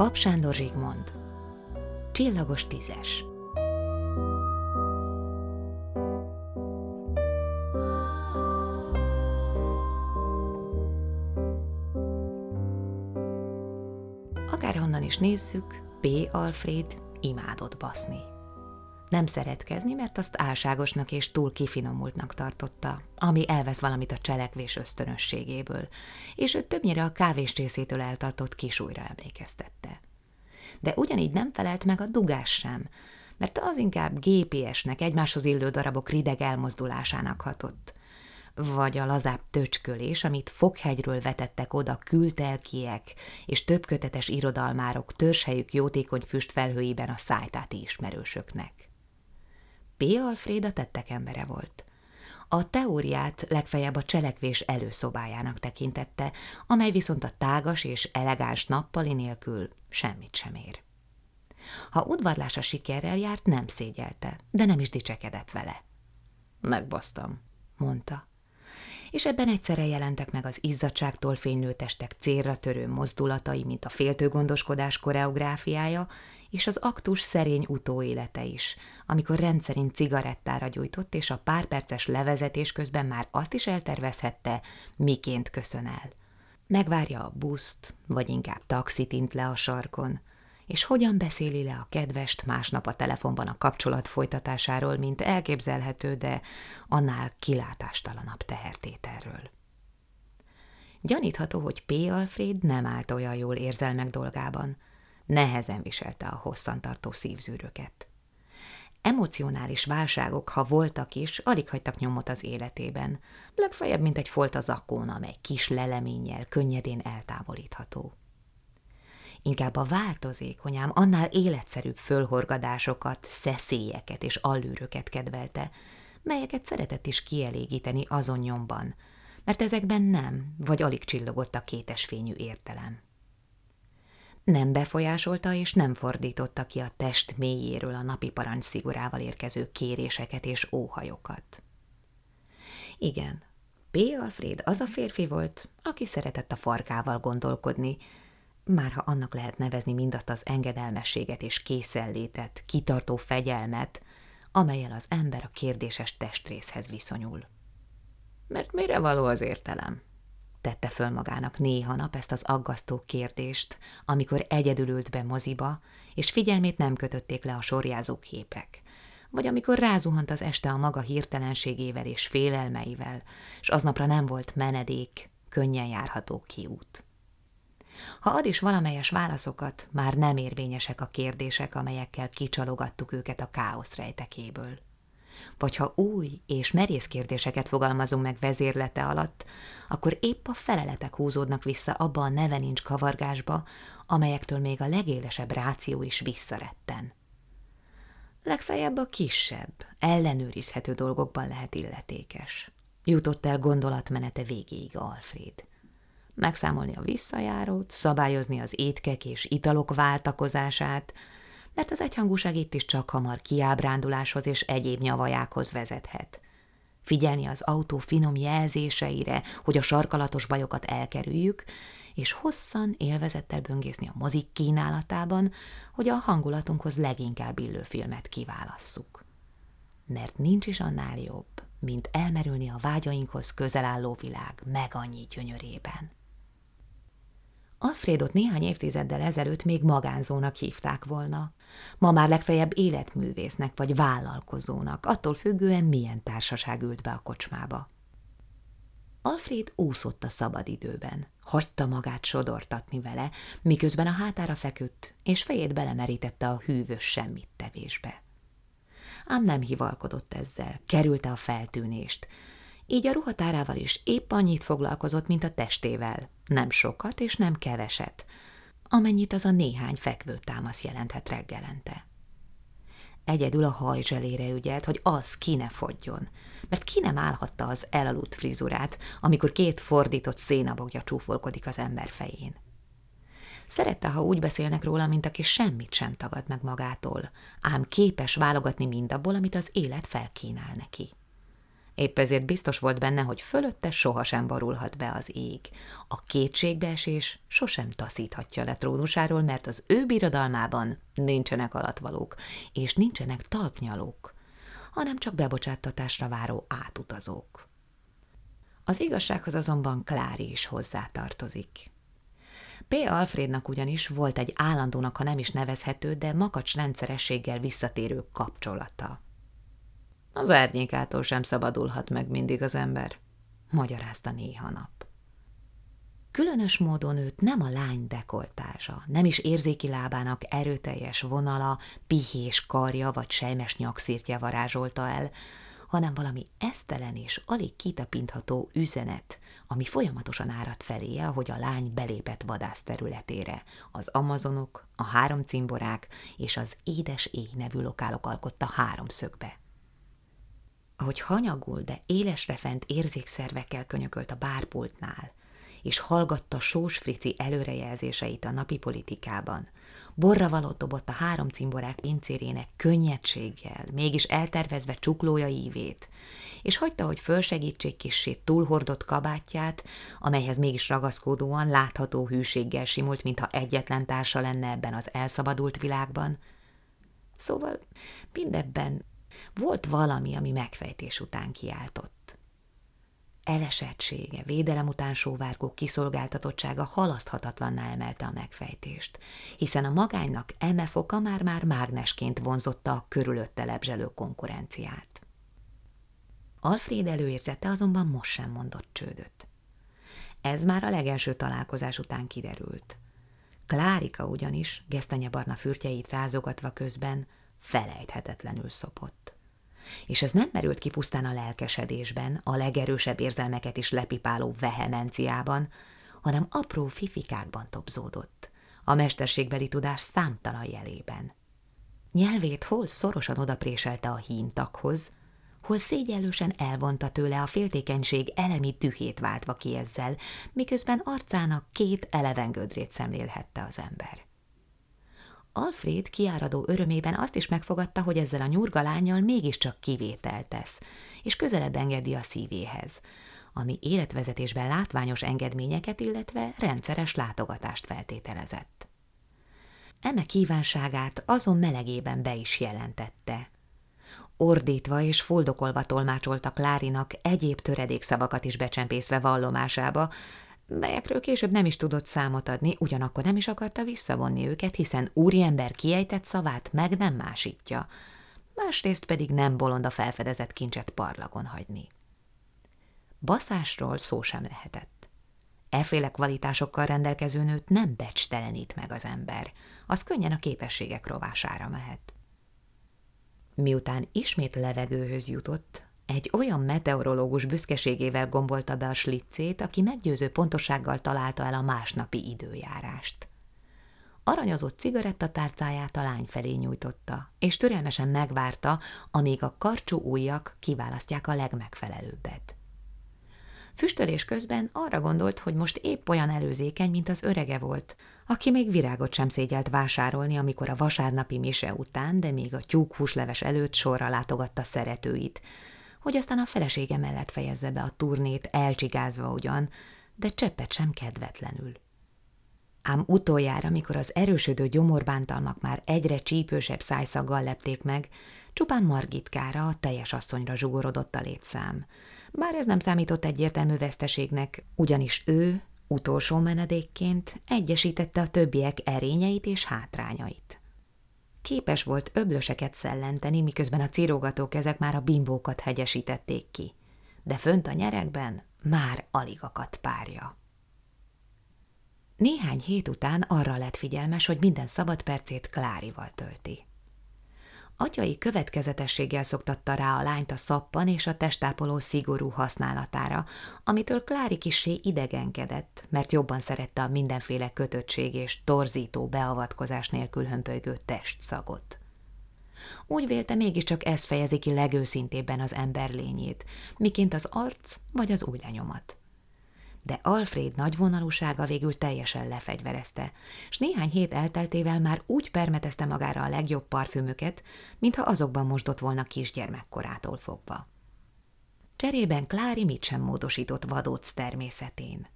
Pap Sándor Zsigmond Csillagos tízes Akárhonnan is nézzük, P. Alfred imádott baszni. Nem szeretkezni, mert azt álságosnak és túl kifinomultnak tartotta, ami elvesz valamit a cselekvés ösztönösségéből, és őt többnyire a kávéscsészétől eltartott kisújra emlékeztette. De ugyanígy nem felelt meg a dugás sem, mert az inkább GPS-nek egymáshoz illő darabok rideg elmozdulásának hatott. Vagy a lazább töcskölés, amit foghegyről vetettek oda kültelkiek és többkötetes irodalmárok törzshelyük jótékony füstfelhőiben a szájtáti ismerősöknek. P. Alfred a tettek embere volt. A teóriát legfeljebb a cselekvés előszobájának tekintette, amely viszont a tágas és elegáns nappali nélkül semmit sem ér. Ha udvarlása sikerrel járt, nem szégyelte, de nem is dicsekedett vele. Megbasztam, mondta és ebben egyszerre jelentek meg az izzadságtól fénylő testek célra törő mozdulatai, mint a féltőgondoskodás koreográfiája, és az aktus szerény utóélete is, amikor rendszerint cigarettára gyújtott, és a pár perces levezetés közben már azt is eltervezhette, miként köszön el. Megvárja a buszt, vagy inkább taxit int le a sarkon, és hogyan beszéli le a kedvest másnap a telefonban a kapcsolat folytatásáról, mint elképzelhető, de annál kilátástalanabb tehertételről. Gyanítható, hogy P. Alfred nem állt olyan jól érzelmek dolgában, nehezen viselte a hosszantartó szívzűröket. Emocionális válságok, ha voltak is, alig hagytak nyomot az életében, legfeljebb, mint egy folt a zakón, amely kis leleménnyel könnyedén eltávolítható inkább a változékonyám, annál életszerűbb fölhorgadásokat, szeszélyeket és allűröket kedvelte, melyeket szeretett is kielégíteni azon nyomban, mert ezekben nem, vagy alig csillogott a kétesfényű értelem. Nem befolyásolta és nem fordította ki a test mélyéről a napi parancs szigorával érkező kéréseket és óhajokat. Igen, P. Alfred az a férfi volt, aki szeretett a farkával gondolkodni, már ha annak lehet nevezni mindazt az engedelmességet és készenlétet, kitartó fegyelmet, amelyel az ember a kérdéses testrészhez viszonyul. Mert mire való az értelem? Tette föl magának néha nap ezt az aggasztó kérdést, amikor egyedül ült be moziba, és figyelmét nem kötötték le a sorjázó képek, vagy amikor rázuhant az este a maga hirtelenségével és félelmeivel, és aznapra nem volt menedék, könnyen járható kiút. Ha ad is valamelyes válaszokat, már nem érvényesek a kérdések, amelyekkel kicsalogattuk őket a káosz rejtekéből. Vagy ha új és merész kérdéseket fogalmazunk meg vezérlete alatt, akkor épp a feleletek húzódnak vissza abba a neve nincs kavargásba, amelyektől még a legélesebb ráció is visszaretten. Legfeljebb a kisebb, ellenőrizhető dolgokban lehet illetékes. Jutott el gondolatmenete végéig Alfred megszámolni a visszajárót, szabályozni az étkek és italok váltakozását, mert az egyhangúság itt is csak hamar kiábránduláshoz és egyéb nyavajákhoz vezethet. Figyelni az autó finom jelzéseire, hogy a sarkalatos bajokat elkerüljük, és hosszan élvezettel böngészni a mozik kínálatában, hogy a hangulatunkhoz leginkább illő filmet kiválasszuk. Mert nincs is annál jobb, mint elmerülni a vágyainkhoz közel álló világ meg annyi gyönyörében. Alfredot néhány évtizeddel ezelőtt még magánzónak hívták volna. Ma már legfeljebb életművésznek vagy vállalkozónak, attól függően milyen társaság ült be a kocsmába. Alfred úszott a szabadidőben, hagyta magát sodortatni vele, miközben a hátára feküdt, és fejét belemerítette a hűvös semmit tevésbe. Ám nem hivalkodott ezzel, kerülte a feltűnést, így a ruhatárával is épp annyit foglalkozott, mint a testével, nem sokat és nem keveset, amennyit az a néhány fekvőtámasz jelenthet reggelente. Egyedül a hajzselére ügyelt, hogy az ki ne fogjon, mert ki nem állhatta az elaludt frizurát, amikor két fordított szénabogja csúfolkodik az ember fején. Szerette, ha úgy beszélnek róla, mint aki semmit sem tagad meg magától, ám képes válogatni mindabból, amit az élet felkínál neki Épp ezért biztos volt benne, hogy fölötte sohasem barulhat be az ég. A kétségbeesés sosem taszíthatja le trónusáról, mert az ő birodalmában nincsenek alatvalók, és nincsenek talpnyalók, hanem csak bebocsáttatásra váró átutazók. Az igazsághoz azonban Klári is hozzátartozik. P. Alfrednak ugyanis volt egy állandónak, ha nem is nevezhető, de makacs rendszerességgel visszatérő kapcsolata. Az árnyékától sem szabadulhat meg mindig az ember, magyarázta néha nap. Különös módon őt nem a lány dekoltása, nem is érzéki lábának erőteljes vonala, pihés karja vagy sejmes nyakszírtja varázsolta el, hanem valami esztelen és alig kitapintható üzenet, ami folyamatosan árad feléje, ahogy a lány belépett vadász területére. Az amazonok, a három cimborák és az édes éj nevű lokálok alkotta háromszögbe. Ahogy hanyagul, de élesre fent érzékszervekkel könyökölt a bárpultnál, és hallgatta Sós Frici előrejelzéseit a napi politikában, borra valót dobott a három cimborák pincérének könnyedséggel, mégis eltervezve csuklója ívét, és hagyta, hogy fölsegítsék kissé túlhordott kabátját, amelyhez mégis ragaszkodóan látható hűséggel simult, mintha egyetlen társa lenne ebben az elszabadult világban. Szóval mindebben volt valami, ami megfejtés után kiáltott. Elesettsége, védelem után sóvárgó kiszolgáltatottsága halaszthatatlanná emelte a megfejtést, hiszen a magánynak eme foka már-már mágnesként vonzotta a körülötte lebzselő konkurenciát. Alfred előérzete azonban most sem mondott csődöt. Ez már a legelső találkozás után kiderült. Klárika ugyanis, gesztenyebarna fürtjeit rázogatva közben, felejthetetlenül szopott. És ez nem merült ki pusztán a lelkesedésben, a legerősebb érzelmeket is lepipáló vehemenciában, hanem apró fifikákban topzódott, a mesterségbeli tudás számtalan jelében. Nyelvét hol szorosan odapréselte a híntakhoz, hol szégyellősen elvonta tőle a féltékenység elemi tühét váltva ki ezzel, miközben arcának két eleven gödrét szemlélhette az ember. Alfred kiáradó örömében azt is megfogadta, hogy ezzel a nyurga lányjal mégiscsak kivételt tesz, és közelebb engedi a szívéhez, ami életvezetésben látványos engedményeket, illetve rendszeres látogatást feltételezett. Eme kívánságát azon melegében be is jelentette. Ordítva és fuldokolva tolmácsolta Klárinak egyéb töredékszavakat is becsempészve vallomásába, melyekről később nem is tudott számot adni, ugyanakkor nem is akarta visszavonni őket, hiszen úriember kiejtett szavát meg nem másítja, másrészt pedig nem bolond a felfedezett kincset parlagon hagyni. Baszásról szó sem lehetett. Eféle kvalitásokkal rendelkező nőt nem becstelenít meg az ember, az könnyen a képességek rovására mehet. Miután ismét levegőhöz jutott, egy olyan meteorológus büszkeségével gombolta be a sliccét, aki meggyőző pontosággal találta el a másnapi időjárást. Aranyozott cigarettatárcáját a lány felé nyújtotta, és türelmesen megvárta, amíg a karcsú ujjak kiválasztják a legmegfelelőbbet. Füstölés közben arra gondolt, hogy most épp olyan előzékeny, mint az örege volt, aki még virágot sem szégyelt vásárolni, amikor a vasárnapi mise után, de még a tyúkhúsleves előtt sorra látogatta szeretőit, hogy aztán a felesége mellett fejezze be a turnét, elcsigázva ugyan, de cseppet sem kedvetlenül. Ám utoljára, mikor az erősödő gyomorbántalmak már egyre csípősebb szájszaggal lepték meg, csupán Margitkára, a teljes asszonyra zsugorodott a létszám. Bár ez nem számított egyértelmű veszteségnek, ugyanis ő, utolsó menedékként egyesítette a többiek erényeit és hátrányait. Képes volt öblöseket szellenteni, miközben a cirógató kezek már a bimbókat hegyesítették ki, de fönt a nyerekben már alig akadt párja. Néhány hét után arra lett figyelmes, hogy minden szabad percét Klárival tölti. Atyai következetességgel szoktatta rá a lányt a szappan és a testápoló szigorú használatára, amitől Klári kisé idegenkedett, mert jobban szerette a mindenféle kötöttség és torzító beavatkozás nélkül hömpölygő testszagot. Úgy vélte mégiscsak ez fejezi ki legőszintébben az ember lényét, miként az arc vagy az új lenyomat de Alfred nagyvonalúsága végül teljesen lefegyverezte, s néhány hét elteltével már úgy permetezte magára a legjobb parfümöket, mintha azokban mosdott volna kisgyermekkorától fogva. Cserében Klári mit sem módosított vadóc természetén.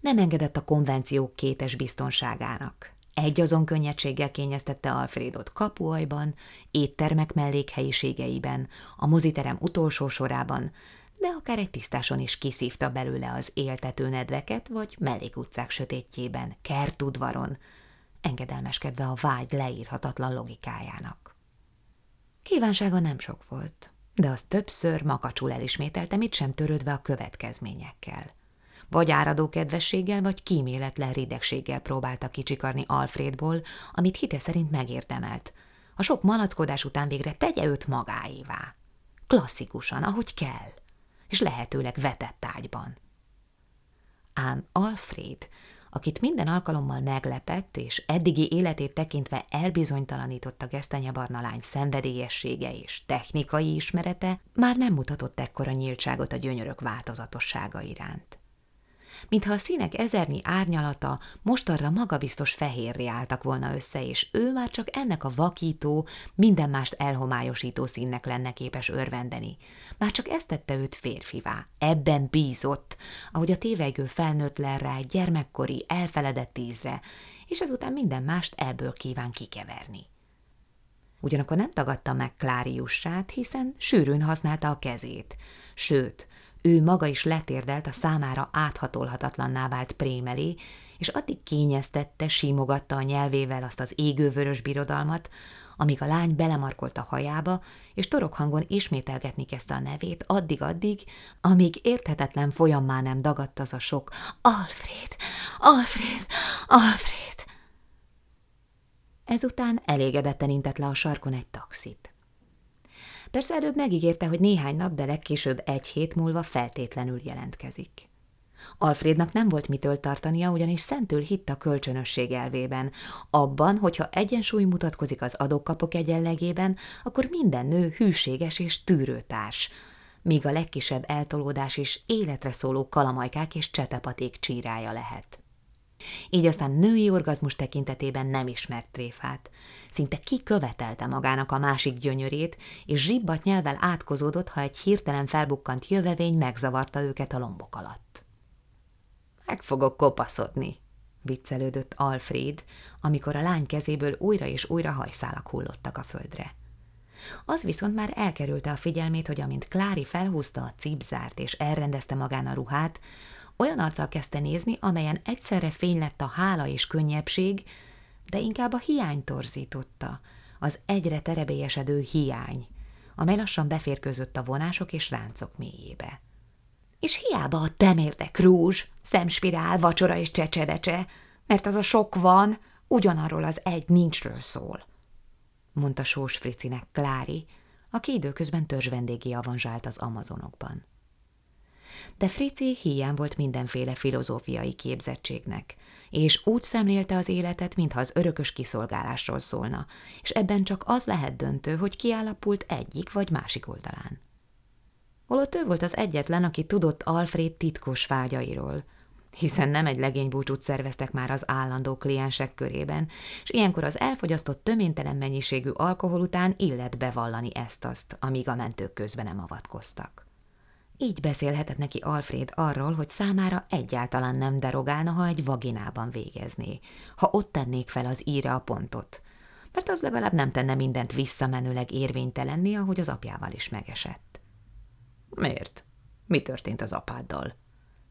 Nem engedett a konvenciók kétes biztonságának. Egy azon könnyedséggel kényeztette Alfredot kapuajban, éttermek mellékhelyiségeiben, a moziterem utolsó sorában, de akár egy tisztáson is kiszívta belőle az éltető nedveket, vagy mellékutcák sötétjében, kertudvaron, engedelmeskedve a vágy leírhatatlan logikájának. Kívánsága nem sok volt, de az többször makacsul elismételte, mit sem törődve a következményekkel. Vagy áradó kedvességgel, vagy kíméletlen ridegséggel próbálta kicsikarni Alfredból, amit hite szerint megérdemelt. A sok malackodás után végre tegye őt magáévá. Klasszikusan, ahogy kell, és lehetőleg vetett ágyban. Ám Alfred akit minden alkalommal meglepett, és eddigi életét tekintve elbizonytalanította Gesztenyabarna lány szenvedélyessége és technikai ismerete, már nem mutatott ekkora nyíltságot a gyönyörök változatossága iránt mintha a színek ezernyi árnyalata arra magabiztos fehérré álltak volna össze, és ő már csak ennek a vakító, minden mást elhomályosító színnek lenne képes örvendeni. Már csak ezt tette őt férfivá. Ebben bízott, ahogy a tévegő felnőtt le rá egy gyermekkori, elfeledett tízre, és ezután minden mást ebből kíván kikeverni. Ugyanakkor nem tagadta meg Kláriussát, hiszen sűrűn használta a kezét, sőt, ő maga is letérdelt a számára áthatolhatatlanná vált prémelé, és addig kényeztette, simogatta a nyelvével azt az égővörös birodalmat, amíg a lány belemarkolt a hajába, és torokhangon ismételgetni kezdte a nevét, addig-addig, amíg érthetetlen folyammá nem dagadt az a sok Alfred, Alfred, Alfred. Ezután elégedetten intett le a sarkon egy taxit. Persze előbb megígérte, hogy néhány nap, de legkésőbb egy hét múlva feltétlenül jelentkezik. Alfrednak nem volt mitől tartania, ugyanis szentül hitt a kölcsönösség elvében, abban, hogyha egyensúly mutatkozik az adókapok egyenlegében, akkor minden nő hűséges és tűrőtárs, míg a legkisebb eltolódás is életre szóló kalamajkák és csetepaték csírája lehet. Így aztán női orgazmus tekintetében nem ismert tréfát. Szinte kikövetelte magának a másik gyönyörét, és zsibbat nyelvel átkozódott, ha egy hirtelen felbukkant jövevény megzavarta őket a lombok alatt. Meg fogok kopaszodni, viccelődött Alfred, amikor a lány kezéből újra és újra hajszálak hullottak a földre. Az viszont már elkerülte a figyelmét, hogy amint Klári felhúzta a cipzárt és elrendezte magán a ruhát, olyan arccal kezdte nézni, amelyen egyszerre fény lett a hála és könnyebbség, de inkább a hiány torzította, az egyre terebélyesedő hiány, amely lassan beférkőzött a vonások és ráncok mélyébe. És hiába a temérdek rúzs, szemspirál, vacsora és csecsebecse, mert az a sok van, ugyanarról az egy nincsről szól, mondta Sós Fricinek Klári, aki időközben törzsvendégé avanzsált az Amazonokban de Frici hiány volt mindenféle filozófiai képzettségnek, és úgy szemlélte az életet, mintha az örökös kiszolgálásról szólna, és ebben csak az lehet döntő, hogy kiállapult egyik vagy másik oldalán. Holott ő volt az egyetlen, aki tudott Alfred titkos vágyairól, hiszen nem egy legénybúcsút szerveztek már az állandó kliensek körében, és ilyenkor az elfogyasztott töménytelen mennyiségű alkohol után illet bevallani ezt-azt, amíg a mentők közben nem avatkoztak. Így beszélhetett neki Alfred arról, hogy számára egyáltalán nem derogálna, ha egy vaginában végezné, ha ott tennék fel az íre a pontot, mert az legalább nem tenne mindent visszamenőleg érvénytelenni, ahogy az apjával is megesett. Miért? Mi történt az apáddal?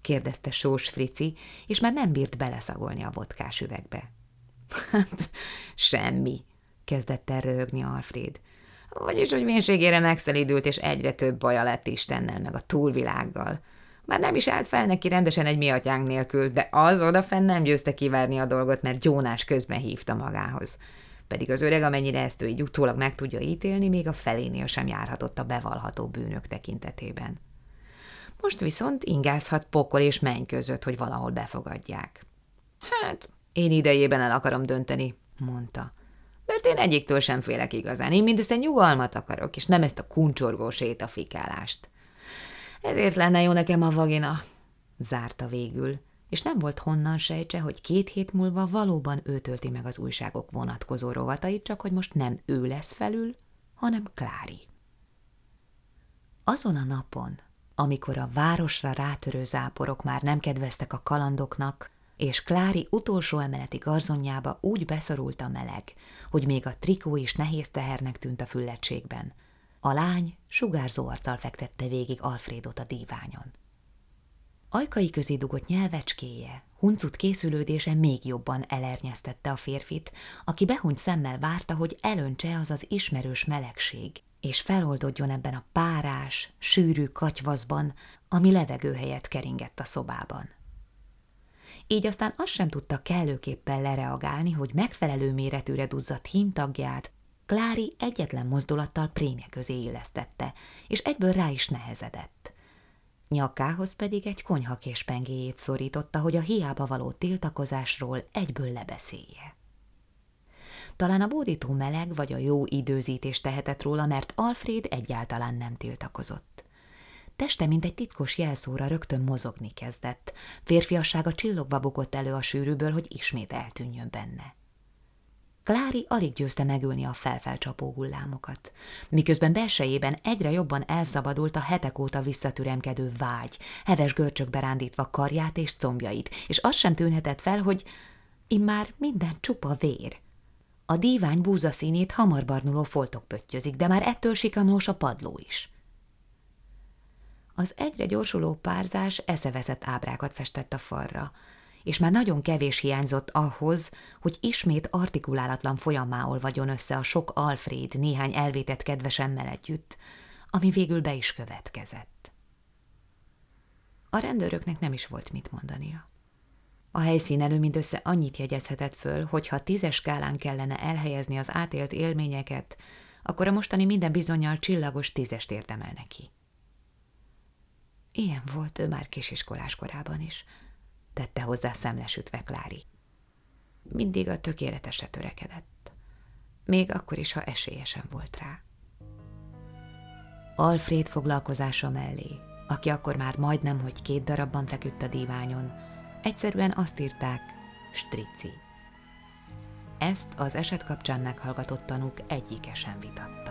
kérdezte Sós Frici, és már nem bírt beleszagolni a vodkás üvegbe. Hát, semmi, kezdett el röhögni Alfred. Vagyis, hogy vénségére megszelídült, és egyre több baja lett Istennel, meg a túlvilággal. Már nem is állt fel neki rendesen egy mi atyánk nélkül, de az odafenn nem győzte kivárni a dolgot, mert Gyónás közben hívta magához. Pedig az öreg, amennyire ezt ő így utólag meg tudja ítélni, még a felénél sem járhatott a bevallható bűnök tekintetében. Most viszont ingázhat pokol és menny között, hogy valahol befogadják. Hát, én idejében el akarom dönteni, mondta mert én egyiktől sem félek igazán. Én mindössze nyugalmat akarok, és nem ezt a kuncsorgó sétafikálást. Ezért lenne jó nekem a vagina, zárta végül, és nem volt honnan sejtse, hogy két hét múlva valóban ő tölti meg az újságok vonatkozó rovatait, csak hogy most nem ő lesz felül, hanem Klári. Azon a napon, amikor a városra rátörő záporok már nem kedveztek a kalandoknak, és Klári utolsó emeleti garzonjába úgy beszorult a meleg, hogy még a trikó is nehéz tehernek tűnt a füllettségben. A lány sugárzó arccal fektette végig Alfredot a díványon. Ajkai közé dugott nyelvecskéje, huncut készülődése még jobban elernyeztette a férfit, aki behunyt szemmel várta, hogy elöntse az az ismerős melegség, és feloldodjon ebben a párás, sűrű katyvaszban, ami levegő helyett keringett a szobában. Így aztán azt sem tudta kellőképpen lereagálni, hogy megfelelő méretűre duzzadt hímtagját Klári egyetlen mozdulattal prémje közé illesztette, és egyből rá is nehezedett. Nyakához pedig egy konyhakés pengéjét szorította, hogy a hiába való tiltakozásról egyből lebeszélje. Talán a bódító meleg vagy a jó időzítés tehetett róla, mert Alfred egyáltalán nem tiltakozott. Teste, mint egy titkos jelszóra rögtön mozogni kezdett. Férfiassága csillogva bukott elő a sűrűből, hogy ismét eltűnjön benne. Klári alig győzte megülni a felfelcsapó hullámokat, miközben belsejében egyre jobban elszabadult a hetek óta visszatüremkedő vágy, heves görcsökbe rándítva karját és combjait, és azt sem tűnhetett fel, hogy immár minden csupa vér. A dívány búzaszínét hamar barnuló foltok pöttyözik, de már ettől sikamlós a padló is. Az egyre gyorsuló párzás eszeveszett ábrákat festett a falra, és már nagyon kevés hiányzott ahhoz, hogy ismét artikulálatlan folyammá olvadjon össze a sok Alfred néhány elvétett kedvesemmel együtt, ami végül be is következett. A rendőröknek nem is volt mit mondania. A helyszínelő mindössze annyit jegyezhetett föl, hogy ha tízes skálán kellene elhelyezni az átélt élményeket, akkor a mostani minden bizonyal csillagos tízest érdemel neki. Ilyen volt ő már kisiskolás korában is, tette hozzá szemlesütve Klári. Mindig a tökéletesre törekedett, még akkor is, ha esélyesen volt rá. Alfred foglalkozása mellé, aki akkor már majdnem, hogy két darabban feküdt a díványon, egyszerűen azt írták, strici. Ezt az eset kapcsán meghallgatott tanúk egyike sem vitatta.